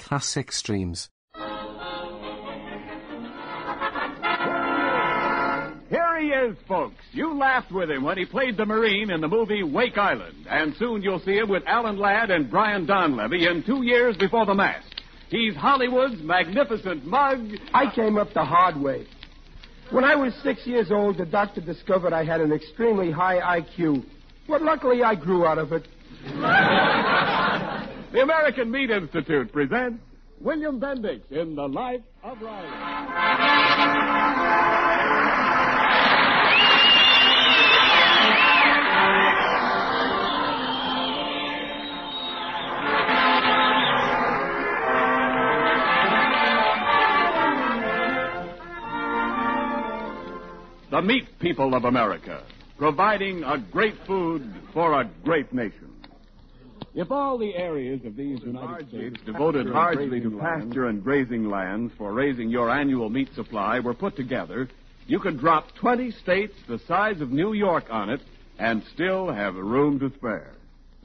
Classic streams. Here he is, folks. You laughed with him when he played the Marine in the movie Wake Island, and soon you'll see him with Alan Ladd and Brian Donlevy in Two Years Before the Mast. He's Hollywood's magnificent mug. I came up the hard way. When I was six years old, the doctor discovered I had an extremely high IQ. But luckily, I grew out of it. The American Meat Institute presents William Bendix in The Life of Riley. The meat people of America, providing a great food for a great nation. If all the areas of these United States devoted largely to pasture and grazing lands for raising your annual meat supply were put together, you could drop 20 states the size of New York on it and still have room to spare.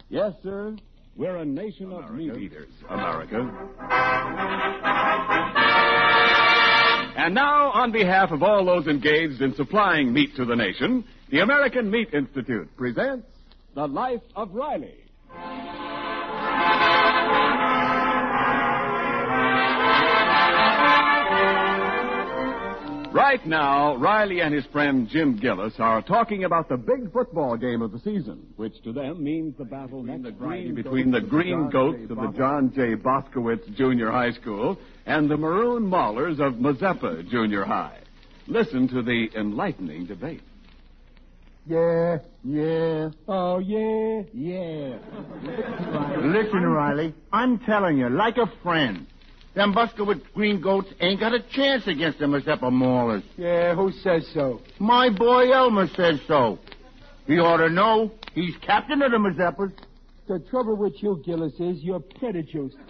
Yes, sir. We're a nation of meat eaters, America. And now, on behalf of all those engaged in supplying meat to the nation, the American Meat Institute presents The Life of Riley. Right now, Riley and his friend Jim Gillis are talking about the big football game of the season, which to them means the battle next Friday between the Green Goats of the John J. Boskowitz Junior High School and the Maroon Maulers of Mazeppa Junior High. Listen to the enlightening debate. Yeah. Yeah. Oh, yeah. Yeah. Listen, Riley, I'm telling you, like a friend. Them Buskowitz Green Goats ain't got a chance against the Mazeppa Maulers. Yeah, who says so? My boy Elmer says so. He ought to know. He's captain of the Mazeppas. The trouble with you, Gillis, is you're prejudiced.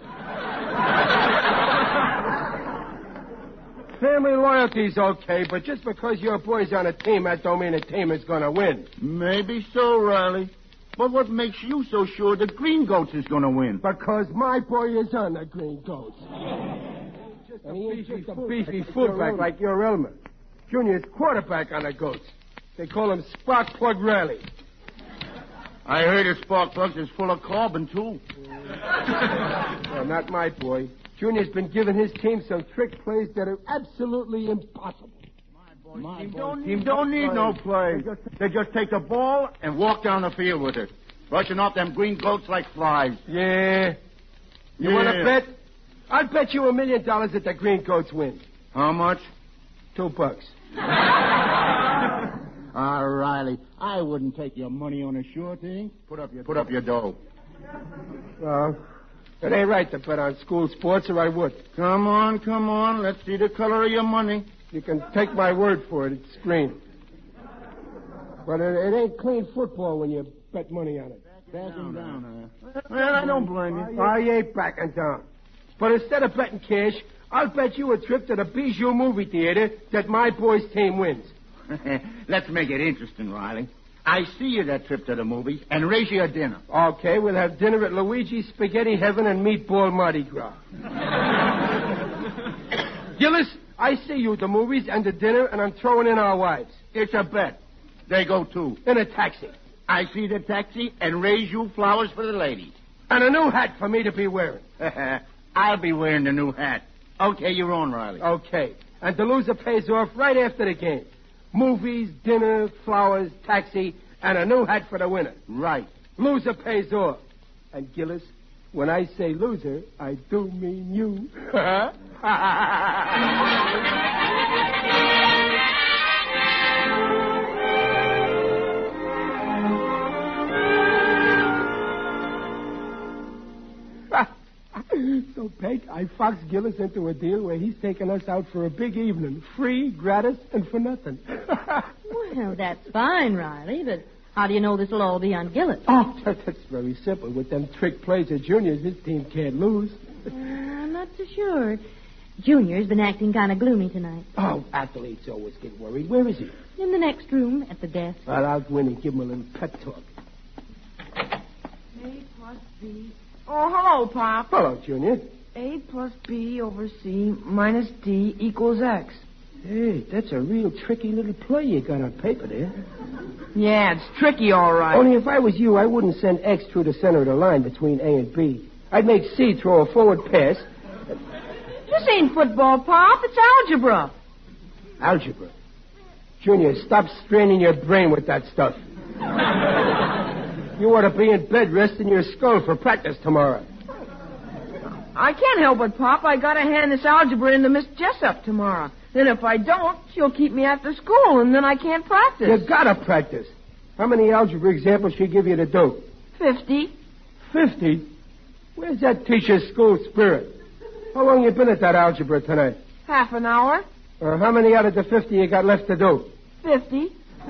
Family loyalty's okay, but just because your boy's on a team, that don't mean the team is gonna win. Maybe so, Riley. But what makes you so sure the Green Goats is going to win? Because my boy is on the Green Goats. And he ain't just a beefy fullback like your Elmer. Junior's quarterback on the Goats. They call him Spark Plug Riley. I heard his spark plugs is full of carbon, too. well, not my boy. Junior's been giving his team some trick plays that are absolutely impossible. Team don't, team don't need no play. They just take the ball and walk down the field with it, brushing off them green goats like flies. Yeah. You want to bet? I'll bet you a million dollars that the Green Goats win. How much? Two bucks. Ah, Riley, I wouldn't take your money on a sure thing. Put up your put up your dough. Well, it ain't right to bet on school sports, or I would. Come on, come on. Let's see the color of your money. You can take my word for it. It's green. But it, it ain't clean football when you bet money on it. Backing down, huh? Well, I don't blame you. I ain't backing down. But instead of betting cash, I'll bet you a trip to the Bijou movie theater that my boy's team wins. Let's make it interesting, Riley. I see you that trip to the movies and raise you a dinner. Okay, we'll have dinner at Luigi's Spaghetti Heaven and Meatball Mardi Gras. Gillis, I see you at the movies and the dinner, and I'm throwing in our wives. It's a bet. They go too. In a taxi. I see the taxi and raise you flowers for the ladies. And a new hat for me to be wearing. I'll be wearing the new hat. Okay, you're on, Riley. Okay. And the loser pays off right after the game. Movies, dinner, flowers, taxi, and a new hat for the winner. Right. Loser pays off. And Gillis, when I say loser, I do mean you. So, Peg, I foxed Gillis into a deal where he's taking us out for a big evening, free, gratis, and for nothing. well, that's fine, Riley, but how do you know this'll all be on Gillis? Oh, that's very simple. With them trick plays of Junior's, his team can't lose. Uh, I'm not so sure. Junior's been acting kind of gloomy tonight. Oh, athletes always get worried. Where is he? In the next room, at the desk. Well, I'll go in and give him a little pep talk. A plus B. Oh, hello, Pop. Hello, Junior. A plus B over C minus D equals X. Hey, that's a real tricky little play you got on paper there. Yeah, it's tricky, all right. Only if I was you, I wouldn't send X through the center of the line between A and B. I'd make C throw a forward pass. This ain't football, Pop. It's algebra. Algebra. Junior, stop straining your brain with that stuff. you ought to be in bed resting your skull for practice tomorrow. I can't help it, Pop. I gotta hand this algebra in to Miss Jessup tomorrow. Then if I don't, she'll keep me after school, and then I can't practice. You gotta practice. How many algebra examples she give you to do? Fifty. Fifty? Where's that teacher's school spirit? How long you been at that algebra tonight? Half an hour. Uh, how many out of the fifty you got left to do? Fifty.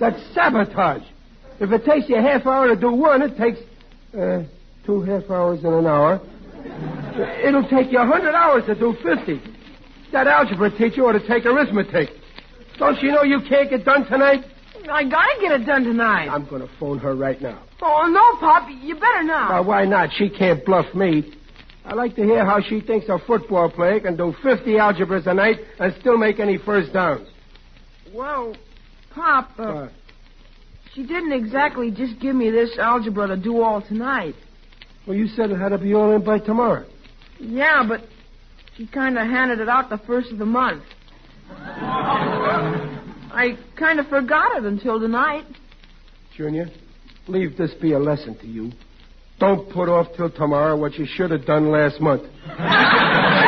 That's sabotage. If it takes you a half hour to do one, it takes uh, two half hours in an hour. It'll take you a hundred hours to do fifty. That algebra teacher ought to take arithmetic. Don't you know you can't get done tonight? I gotta get it done tonight. I'm going to phone her right now. Oh, no, Pop. You better not. Now, why not? She can't bluff me. I like to hear how she thinks a football player can do 50 algebras a night and still make any first downs. Well, Pop, uh, Uh, she didn't exactly just give me this algebra to do all tonight. well, you said it had to be all in by tomorrow. Yeah, but she kind of handed it out the first of the month. I kind of forgot it until tonight. Junior, leave this be a lesson to you. Don't put off till tomorrow what you should have done last month.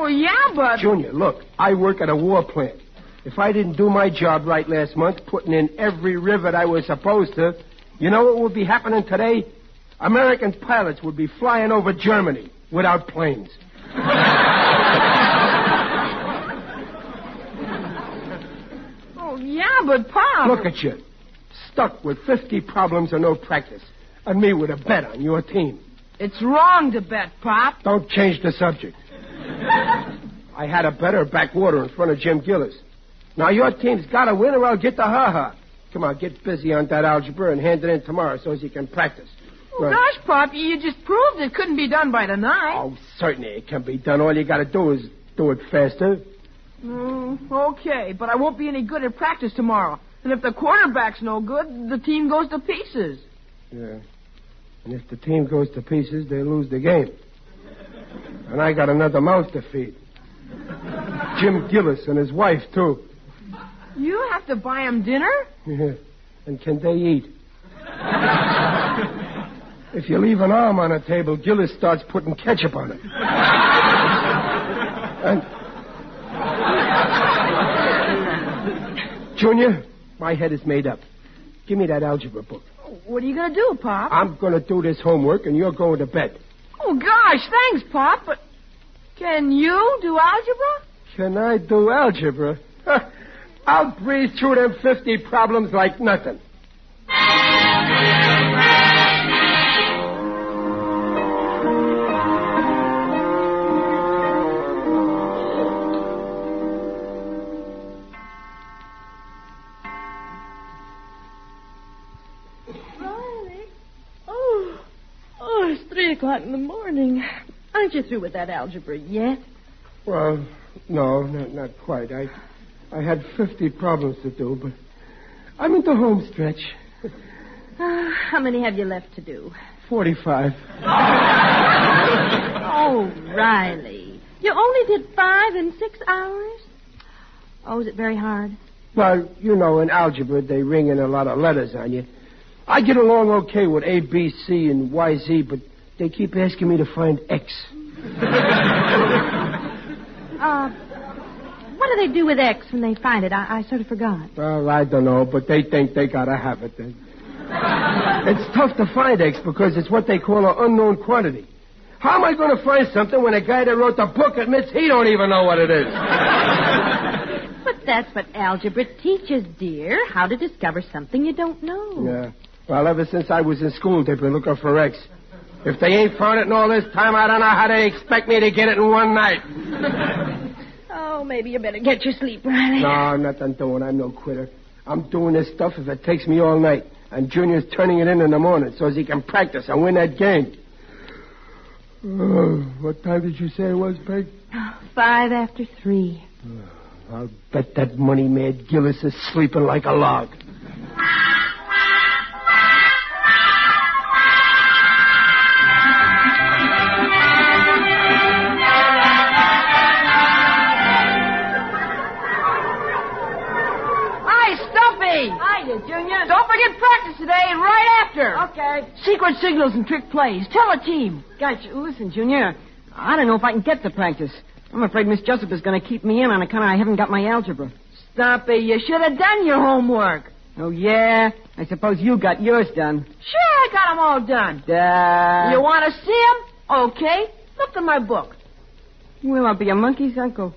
Oh, yeah, but. Junior, look, I work at a war plant. If I didn't do my job right last month, putting in every rivet I was supposed to, you know what would be happening today? American pilots would be flying over Germany without planes. Oh, yeah, but Pop. Look at you. Stuck with 50 problems and no practice. And me with a bet on your team. It's wrong to bet, Pop. Don't change the subject. I had a better backwater in front of Jim Gillis. Now your team's got to win or I'll get the ha-ha. Come on, get busy on that algebra and hand it in tomorrow so as you can practice. Oh, gosh, Pop, you just proved it couldn't be done by tonight. Oh, certainly it can be done. All you got to do is do it faster. Mm, okay, but I won't be any good at practice tomorrow. And if the quarterback's no good, the team goes to pieces. Yeah. And if the team goes to pieces, they lose the game. And I got another mouth to feed. Jim Gillis and his wife, too. You have to buy them dinner? Yeah. And can they eat? if you leave an arm on a table, Gillis starts putting ketchup on it. and... Junior, my head is made up. Give me that algebra book. What are you going to do, Pop? I'm going to do this homework, and you're going to bed. Oh, gosh, thanks, Pop, but can you do algebra? Can I do algebra? I'll breeze through them 50 problems like nothing. O'clock in the morning. Aren't you through with that algebra yet? Well, no, not, not quite. I, I had 50 problems to do, but I'm in the home stretch. Uh, how many have you left to do? 45. Oh, Riley. You only did five in six hours? Oh, is it very hard? Well, you know, in algebra, they ring in a lot of letters on you. I get along okay with A, B, C, and Y, Z, but they keep asking me to find X. Uh, what do they do with X when they find it? I, I sort of forgot. Well, I don't know, but they think they gotta have it then. It's tough to find X because it's what they call an unknown quantity. How am I going to find something when a guy that wrote the book admits he don't even know what it is? But that's what algebra teaches, dear. How to discover something you don't know. Yeah. Well, ever since I was in school, they've been looking for X. If they ain't found it in all this time, I don't know how they expect me to get it in one night. Oh, maybe you better get your sleep, Riley. No, I'm not done doing. I'm no quitter. I'm doing this stuff if it takes me all night. And Junior's turning it in in the morning so as he can practice and win that game. Oh, what time did you say it was, Peg? Five after three. I'll bet that money mad Gillis is sleeping like a log. Secret signals and trick plays. Tell the team. Gosh, listen, Junior. I don't know if I can get to practice. I'm afraid Miss Jessup is going to keep me in on account I haven't got my algebra. Stumpy, you should have done your homework. Oh, yeah? I suppose you got yours done. Sure, I got 'em all done. Duh. You want to see 'em? Okay. Look in my book. Well, I'll be a monkey's uncle.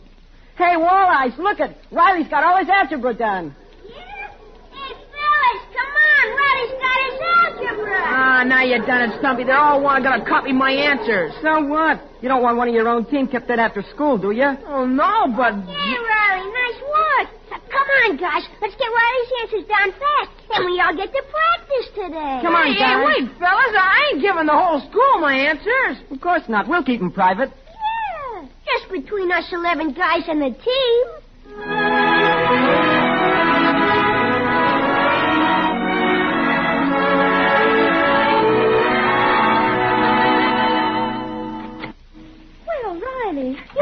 Hey, Walleyes, look at Riley's got all his algebra done. Hey, fellas, come on. Riley's got his algebra. Ah, now you done it, Stumpy. They're all want to copy my answers. So what? You don't want one of your own team kept that after school, do you? Oh, no, but... Yeah, Riley, nice work. Come on, guys. Let's get Riley's answers down fast. Then we all get to practice today. Come on, Hey, guys. wait, fellas. I ain't giving the whole school my answers. Of course not. We'll keep them private. Yeah. Just between us 11 guys and the team.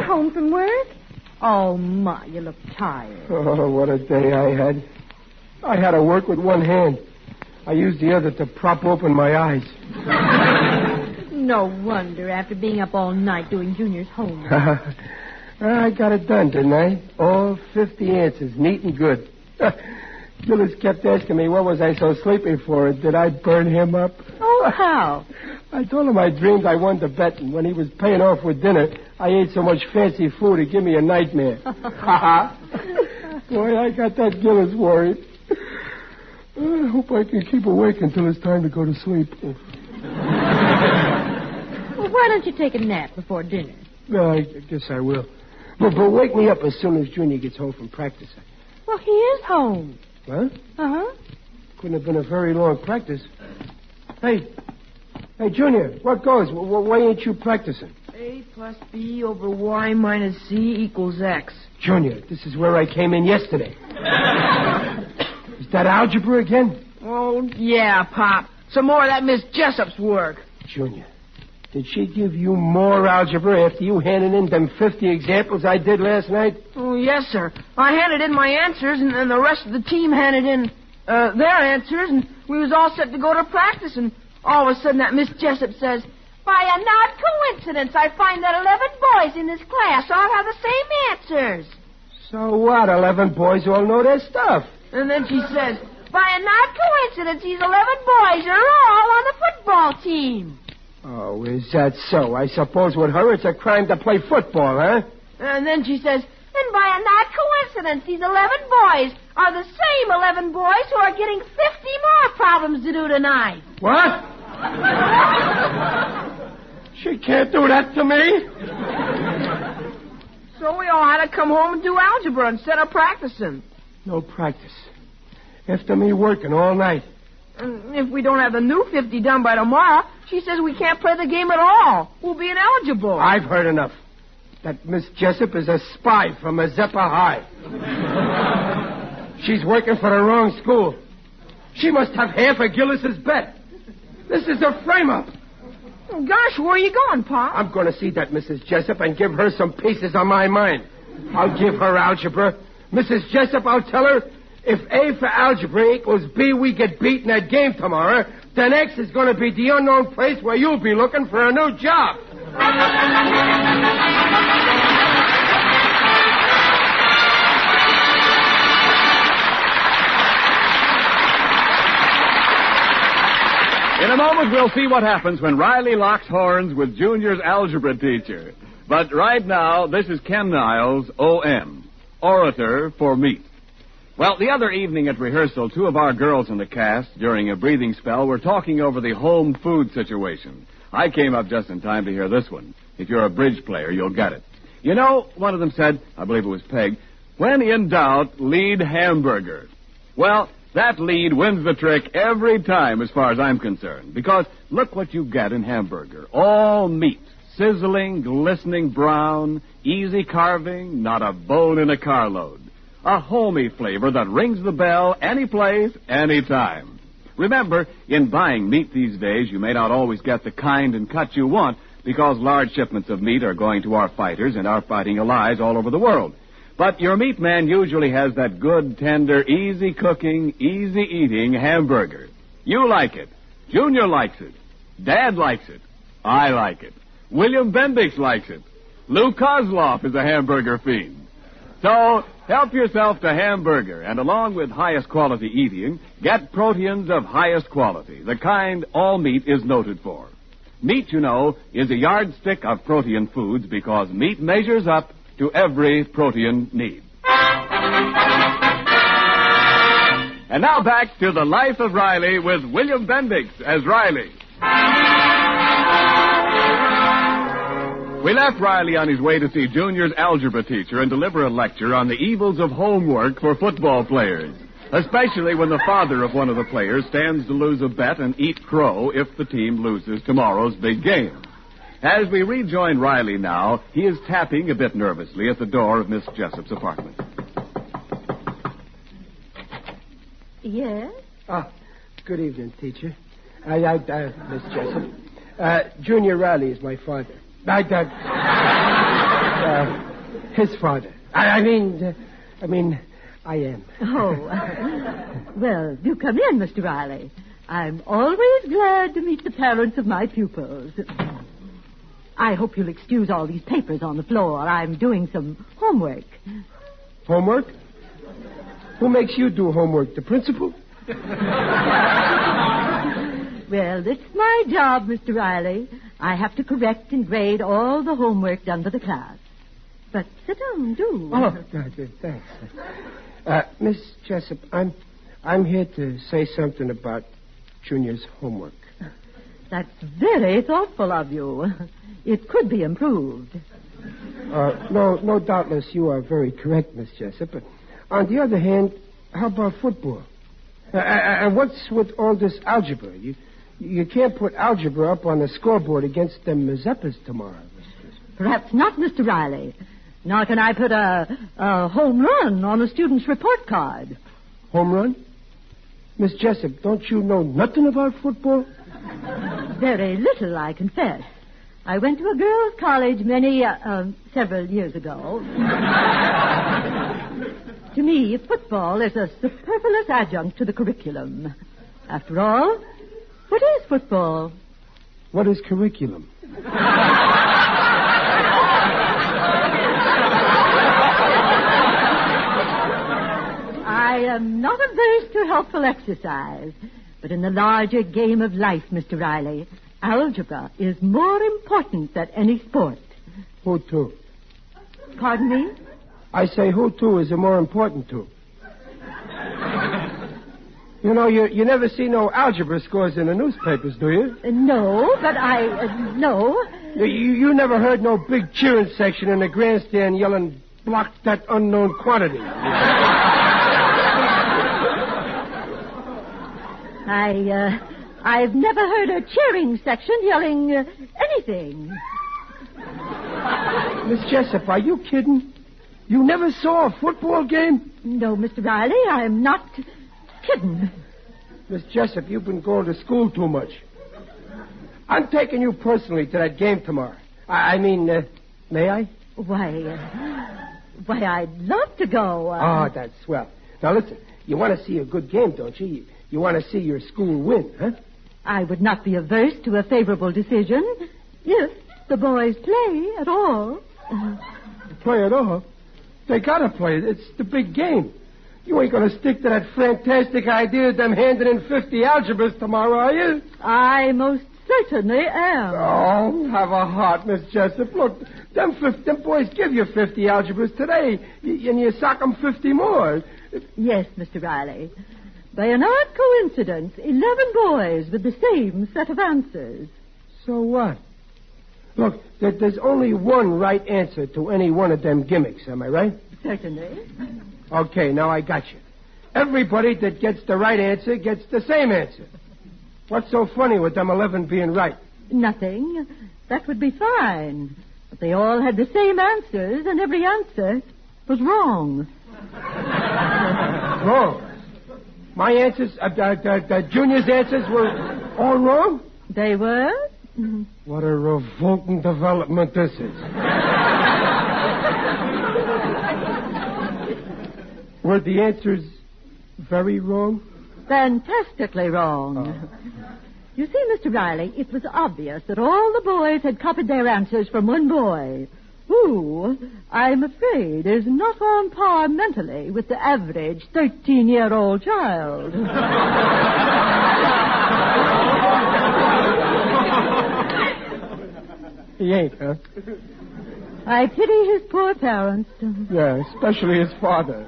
Home from work? Oh, my, you look tired. Oh, what a day I had. I had to work with one hand. I used the other to prop open my eyes. No wonder after being up all night doing Junior's homework. I got it done, didn't I? All 50 answers, neat and good. Gillis kept asking me what was I so sleepy for, did I burn him up? Oh, how? I told him I dreamed I won the bet, and when he was paying off with dinner, I ate so much fancy food it gave me a nightmare. Boy, I got that Gillis worried. I hope I can keep awake until it's time to go to sleep. Well, why don't you take a nap before dinner? No, I guess I will. But, but wake me up as soon as Junior gets home from practice. Well, he is home. Huh? Uh-huh. Couldn't have been a very long practice. Hey, hey, Junior, what goes? Why ain't you practicing? A plus B over Y minus C equals X. Junior, this is where I came in yesterday. is that algebra again? Oh, yeah, Pop. Some more of that Miss Jessup's work. Junior, did she give you more algebra after you handed in them 50 examples I did last night? Oh, yes, sir. I handed in my answers, and then the rest of the team handed in uh, their answers, and we was all set to go to practice, and all of a sudden that Miss Jessup says, By an odd coincidence, I find that 11 boys in this class all have the same answers. So what? Eleven boys all know their stuff. And then she says, By an odd coincidence, these 11 boys are all on the football team. Oh, is that so? I suppose with her it's a crime to play football, huh? And then she says, And by an odd coincidence, these 11 boys are the same 11 boys who are getting 50 more problems to do tonight. What? she can't do that to me. So we all had to come home and do algebra instead of practicing. No practice. After me working all night. And if we don't have the new 50 done by tomorrow, she says we can't play the game at all. We'll be ineligible. I've heard enough. That Miss Jessup is a spy from Mazeppa High. She's working for the wrong school. She must have half of Gillis's bet. This is a frame-up. Oh, gosh, where are you going, Pop? I'm going to see that Mrs. Jessup and give her some pieces on my mind. I'll give her algebra. Mrs. Jessup, I'll tell her if A for algebra equals B, we get beat in that game tomorrow, then X is going to be the unknown place where you'll be looking for a new job. In a moment, we'll see what happens when Riley locks horns with Junior's algebra teacher. But right now, this is Ken Niles, OM, orator for meat. Well, the other evening at rehearsal, two of our girls in the cast, during a breathing spell, were talking over the home food situation. I came up just in time to hear this one. If you're a bridge player, you'll get it. You know, one of them said, I believe it was Peg, when in doubt, lead hamburger. Well, that lead wins the trick every time as far as I'm concerned. Because look what you get in hamburger. All meat. Sizzling, glistening brown, easy carving, not a bone in a carload. A homey flavor that rings the bell any place, any time. Remember, in buying meat these days, you may not always get the kind and cut you want because large shipments of meat are going to our fighters and our fighting allies all over the world. But your meat man usually has that good, tender, easy cooking, easy eating hamburger. You like it. Junior likes it. Dad likes it. I like it. William Bendix likes it. Lou Kosloff is a hamburger fiend. So, help yourself to hamburger, and along with highest quality eating, get proteins of highest quality, the kind all meat is noted for. Meat, you know, is a yardstick of protein foods because meat measures up to every protein need. And now back to the life of Riley with William Bendix as Riley. We left Riley on his way to see Junior's algebra teacher and deliver a lecture on the evils of homework for football players, especially when the father of one of the players stands to lose a bet and eat crow if the team loses tomorrow's big game. As we rejoin Riley now, he is tapping a bit nervously at the door of Miss Jessup's apartment. Yes? Ah, good evening, teacher. I, I, uh, Miss Jessup. Uh, Junior Riley is my father. I, uh, uh, his father. I, I mean, uh, I mean, I am. Oh. well, do come in, Mr. Riley. I'm always glad to meet the parents of my pupils. I hope you'll excuse all these papers on the floor. I'm doing some homework. Homework? Who makes you do homework? The principal? Well, it's my job, Mr. Riley. I have to correct and grade all the homework done for the class. But sit down, do. Oh, God, uh, thanks. Uh, Miss Jessup, I'm, I'm here to say something about Junior's homework. That's very thoughtful of you. It could be improved. Uh, no, no, doubtless you are very correct, Miss Jessup. But on the other hand, how about football? Uh, and what's with all this algebra? You, you can't put algebra up on the scoreboard against them Mazeppas tomorrow. Perhaps not, Mr. Riley. Nor can I put a, a home run on a student's report card. Home run? Miss Jessup, don't you know nothing about football? Very little, I confess. I went to a girls' college many, uh, um, several years ago. to me, football is a superfluous adjunct to the curriculum. After all, what is football? What is curriculum? I am not averse to helpful exercise, but in the larger game of life, Mr. Riley, algebra is more important than any sport. Who to? Pardon me? I say who to is the more important to. You know, you, you never see no algebra scores in the newspapers, do you? Uh, no, but I. Uh, no. You, you never heard no big cheering section in the grandstand yelling, block that unknown quantity. I, uh, I've never heard a cheering section yelling uh, anything. Miss Jessup, are you kidding? You never saw a football game? No, Mr. Riley, I'm not Miss Jessup, you've been going to school too much. I'm taking you personally to that game tomorrow. I, I mean, uh, may I? Why, uh, why, I'd love to go. Uh... Oh, that's swell. Now listen, you want to see a good game, don't you? You, you want to see your school win, huh? I would not be averse to a favorable decision if the boys play at all. Play at all? They gotta play. It's the big game. You ain't gonna stick to that fantastic idea of them handing in 50 algebras tomorrow, are you? I most certainly am. Oh, have a heart, Miss Jessup. Look, them, 50, them boys give you 50 algebras today, and you sock 'em 50 more. Yes, Mr. Riley. By an odd coincidence, 11 boys with the same set of answers. So what? Look, there, there's only one right answer to any one of them gimmicks, am I right? Certainly. Okay, now I got you. Everybody that gets the right answer gets the same answer. What's so funny with them 11 being right? Nothing. That would be fine. But they all had the same answers, and every answer was wrong. Wrong. My answers, uh, uh, uh, uh, Junior's answers were all wrong? They were? What a revolting development this is. Were the answers very wrong? Fantastically wrong. Oh. You see, Mr. Riley, it was obvious that all the boys had copied their answers from one boy, who, I'm afraid, is not on par mentally with the average 13 year old child. He ain't, huh? I pity his poor parents. Yeah, especially his father.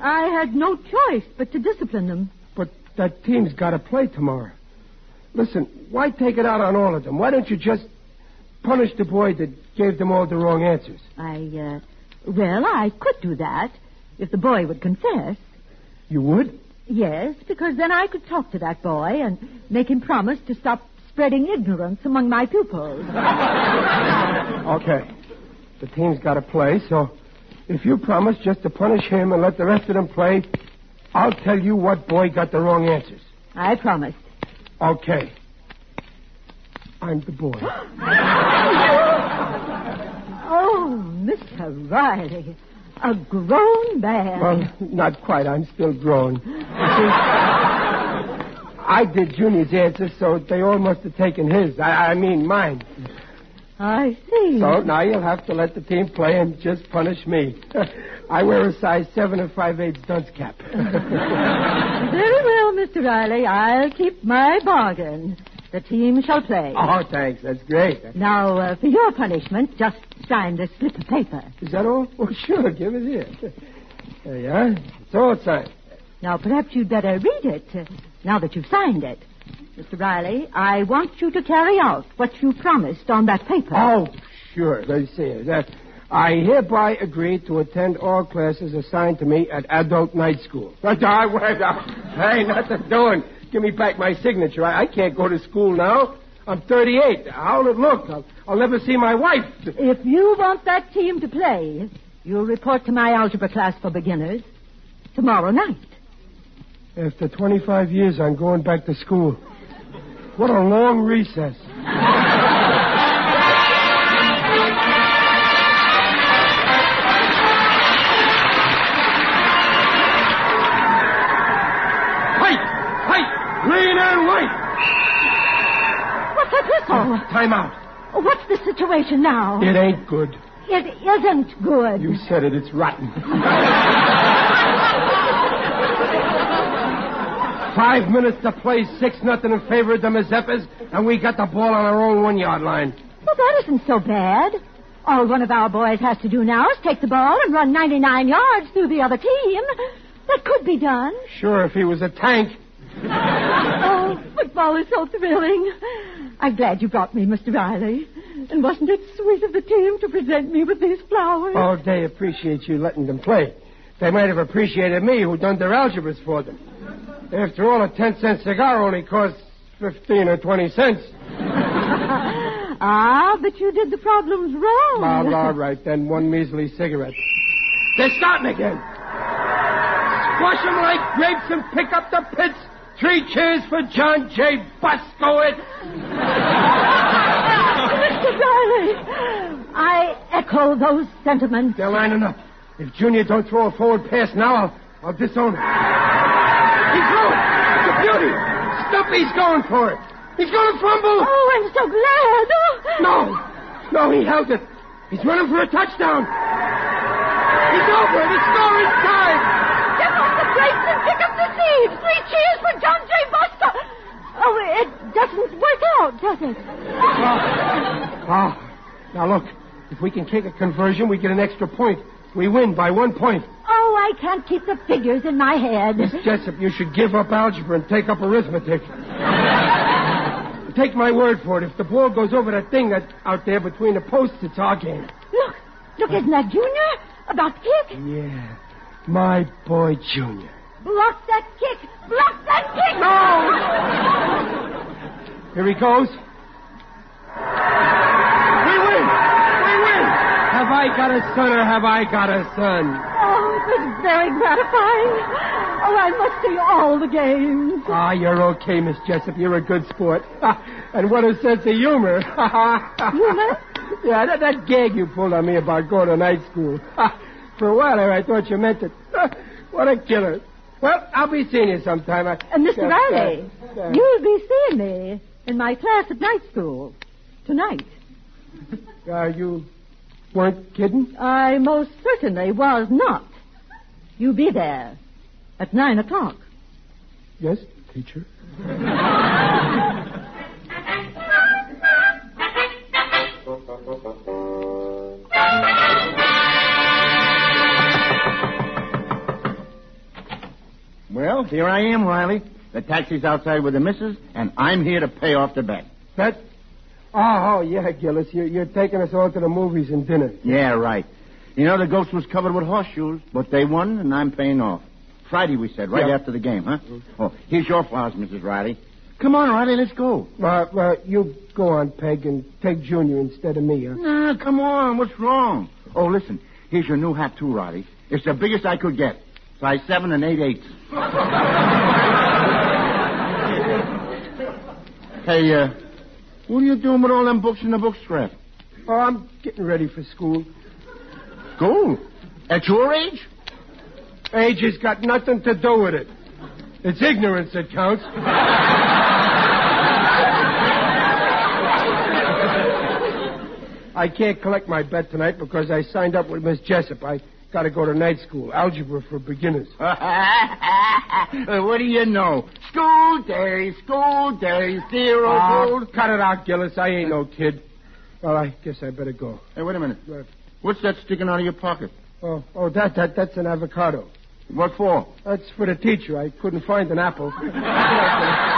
I had no choice but to discipline them. But that team's got to play tomorrow. Listen, why take it out on all of them? Why don't you just punish the boy that gave them all the wrong answers? I, uh, well, I could do that if the boy would confess. You would? Yes, because then I could talk to that boy and make him promise to stop spreading ignorance among my pupils. Okay. The team's got to play, so if you promise just to punish him and let the rest of them play, I'll tell you what boy got the wrong answers. I promise. Okay. I'm the boy. Oh, Mr. Riley, a grown man. Well, not quite. I'm still grown. I did Junior's answers, so they all must have taken his. I, I mean, mine. I see. So now you'll have to let the team play and just punish me. I wear a size seven and five eighths dunce cap. Very well, Mr. Riley. I'll keep my bargain. The team shall play. oh, thanks. That's great. Now, uh, for your punishment, just sign this slip of paper. Is that all? Oh, sure. Give it here. There you are. It's all signed. Now, perhaps you'd better read it, now that you've signed it. Mr. Riley, I want you to carry out what you promised on that paper. Oh, sure. Let's see it. That I hereby agree to attend all classes assigned to me at adult night school. Right, I, wait, I, hey, nothing doing. Give me back my signature. I, I can't go to school now. I'm 38. How'll it look? I'll, I'll never see my wife. If you want that team to play, you'll report to my algebra class for beginners tomorrow night. After 25 years, I'm going back to school. What a long recess. White! White! Green and white! What's that whistle? Oh, time out. Oh, what's the situation now? It ain't good. It isn't good. You said it. It's rotten. Five minutes to play, six nothing in favor of the Mazeppas, and we got the ball on our own one yard line. Well, that isn't so bad. All one of our boys has to do now is take the ball and run 99 yards through the other team. That could be done. Sure, if he was a tank. Oh, football is so thrilling. I'm glad you brought me, Mr. Riley. And wasn't it sweet of the team to present me with these flowers? Oh, they appreciate you letting them play. They might have appreciated me who done their algebras for them. After all, a ten cent cigar only costs fifteen or twenty cents. ah, but you did the problems wrong. Well, all right, then one measly cigarette. They're starting again. Squash 'em like grapes and pick up the pits. Three cheers for John J. Buskowitz. Mr. Riley, I echo those sentiments. They're lining up. If Junior don't throw a forward pass now, I'll, I'll disown him. He's through it. It's a beauty. Stumpy's going for it. He's going to fumble. Oh, I'm so glad. Oh. No. No, he held it. He's running for a touchdown. It's over. The score is tied. Give up the plates and pick up the seeds. Three cheers for John J. Buster. Oh, it doesn't work out, does it? Ah, now look. If we can kick a conversion, we get an extra point. We win by one point. Oh, I can't keep the figures in my head. Miss Jessup, you should give up algebra and take up arithmetic. take my word for it. If the ball goes over that thing out there between the posts, it's our game. Look, look, isn't that Junior? About to kick? Yeah. My boy, Junior. Block that kick! Block that kick! No! Here he goes. We win! We win! Have I got a son or have I got a son? Oh, it was very gratifying. Oh, I must see all the games. Ah, you're okay, Miss Jessup. You're a good sport. and what a sense of humor. Humor? yeah, that, that gag you pulled on me about going to night school. For a while there, I thought you meant it. what a killer. Well, I'll be seeing you sometime. I, And Mr. uh, Riley, uh, uh, you'll be seeing me in my class at night school tonight. Are you weren't kidding? I most certainly was not. You be there at nine o'clock. Yes, teacher. Well, here I am, Riley. The taxi's outside with the missus, and I'm here to pay off the bet. That. Oh, oh, yeah, Gillis. You're, you're taking us all to the movies and dinner. Yeah, right. You know, the ghost was covered with horseshoes, but they won, and I'm paying off. Friday, we said, right Yeah. after the game, huh? Oh, here's your flowers, Mrs. Riley. Come on, Riley, let's go. Uh, uh, you go on, Peg, and take Junior instead of me, huh? Nah, come on. What's wrong? Oh, listen. Here's your new hat, too, Riley. It's the biggest I could get. Size seven and eight eighths. hey, uh, what are you doing with all them books in the bookstrap? Oh, I'm getting ready for school. School? At your age? Age has got nothing to do with it. It's ignorance that counts. I can't collect my bet tonight because I signed up with Miss Jessup. I got to go to night school, algebra for beginners. What do you know? School days, school days, zero Ah, gold. cut it out, Gillis. I ain't no kid. Well, I guess I better go. Hey, wait a minute. What? What's that sticking out of your pocket? Oh, oh, that, that, that's an avocado. What for? That's for the teacher. I couldn't find an apple.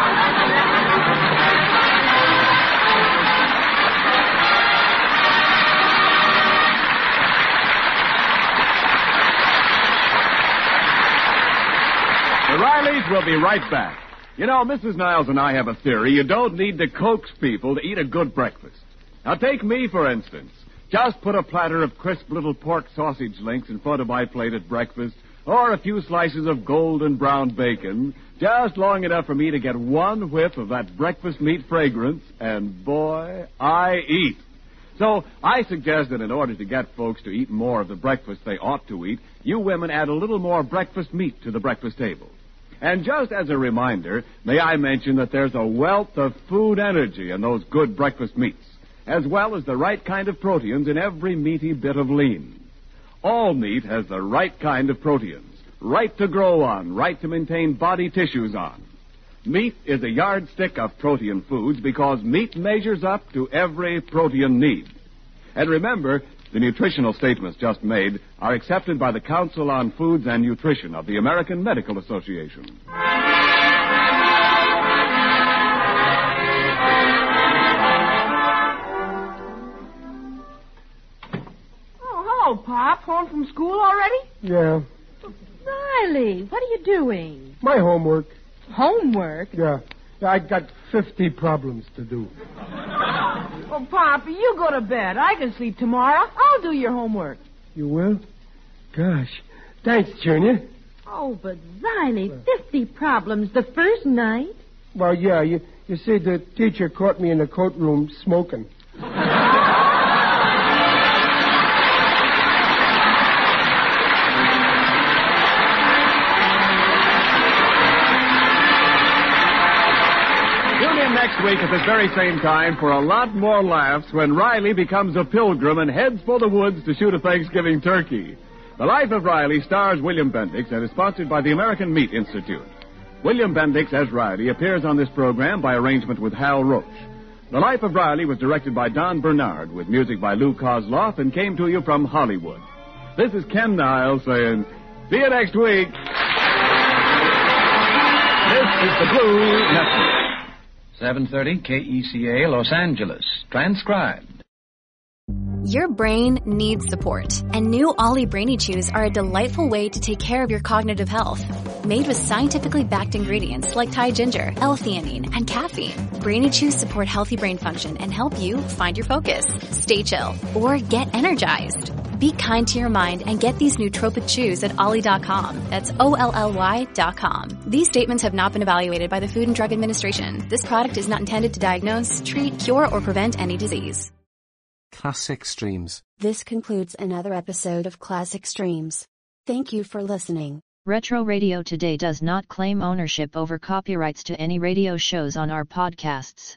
Will be right back. You know, Mrs. Niles and I have a theory. You don't need to coax people to eat a good breakfast. Now, take me, for instance. Just put a platter of crisp little pork sausage links in front of my plate at breakfast, or a few slices of golden brown bacon, just long enough for me to get one whiff of that breakfast meat fragrance, and boy, I eat. So I suggest that in order to get folks to eat more of the breakfast they ought to eat, you women add a little more breakfast meat to the breakfast table. And just as a reminder, may I mention that there's a wealth of food energy in those good breakfast meats, as well as the right kind of proteins in every meaty bit of lean. All meat has the right kind of proteins, right to grow on, right to maintain body tissues on. Meat is a yardstick of protein foods because meat measures up to every protein need. And remember, the nutritional statements just made are accepted by the Council on Foods and Nutrition of the American Medical Association. Oh, hello, Pop. Home from school already? yeah, Riley, what are you doing? my homework. Homework? Yeah. Yeah I got 50 problems to do. Oh, Pop, you go to bed. I can sleep tomorrow. I'll do your homework. You will? Gosh. Thanks, Junior. Oh, but Riley, 50 problems the first night? Well, yeah, you, you see, the teacher caught me in the coat room smoking. Week at this very same time for a lot more laughs when Riley becomes a pilgrim and heads for the woods to shoot a Thanksgiving turkey. The Life of Riley stars William Bendix and is sponsored by the American Meat Institute. William Bendix as Riley appears on this program by arrangement with Hal Roach. The Life of Riley was directed by Don Bernard with music by Lou Kosloff and came to you from Hollywood. This is Ken Niles saying, see you next week. This is the Blue Network. 730 KECA Los Angeles. Transcribed. Your brain needs support, and new OLLY Brainy Chews are a delightful way to take care of your cognitive health. Made with scientifically backed ingredients like Thai ginger, L-theanine, and caffeine, Brainy Chews support healthy brain function and help you find your focus, stay chill, or get energized. Be kind to your mind and get these nootropic chews at olly.com. That's O-L-L-Y dot com. These statements have not been evaluated by the Food and Drug Administration. This product is not intended to diagnose, treat, cure, or prevent any disease. Classic Streams. This concludes another episode of Classic Streams. Thank you for listening. Retro Radio Today does not claim ownership over copyrights to any radio shows on our podcasts.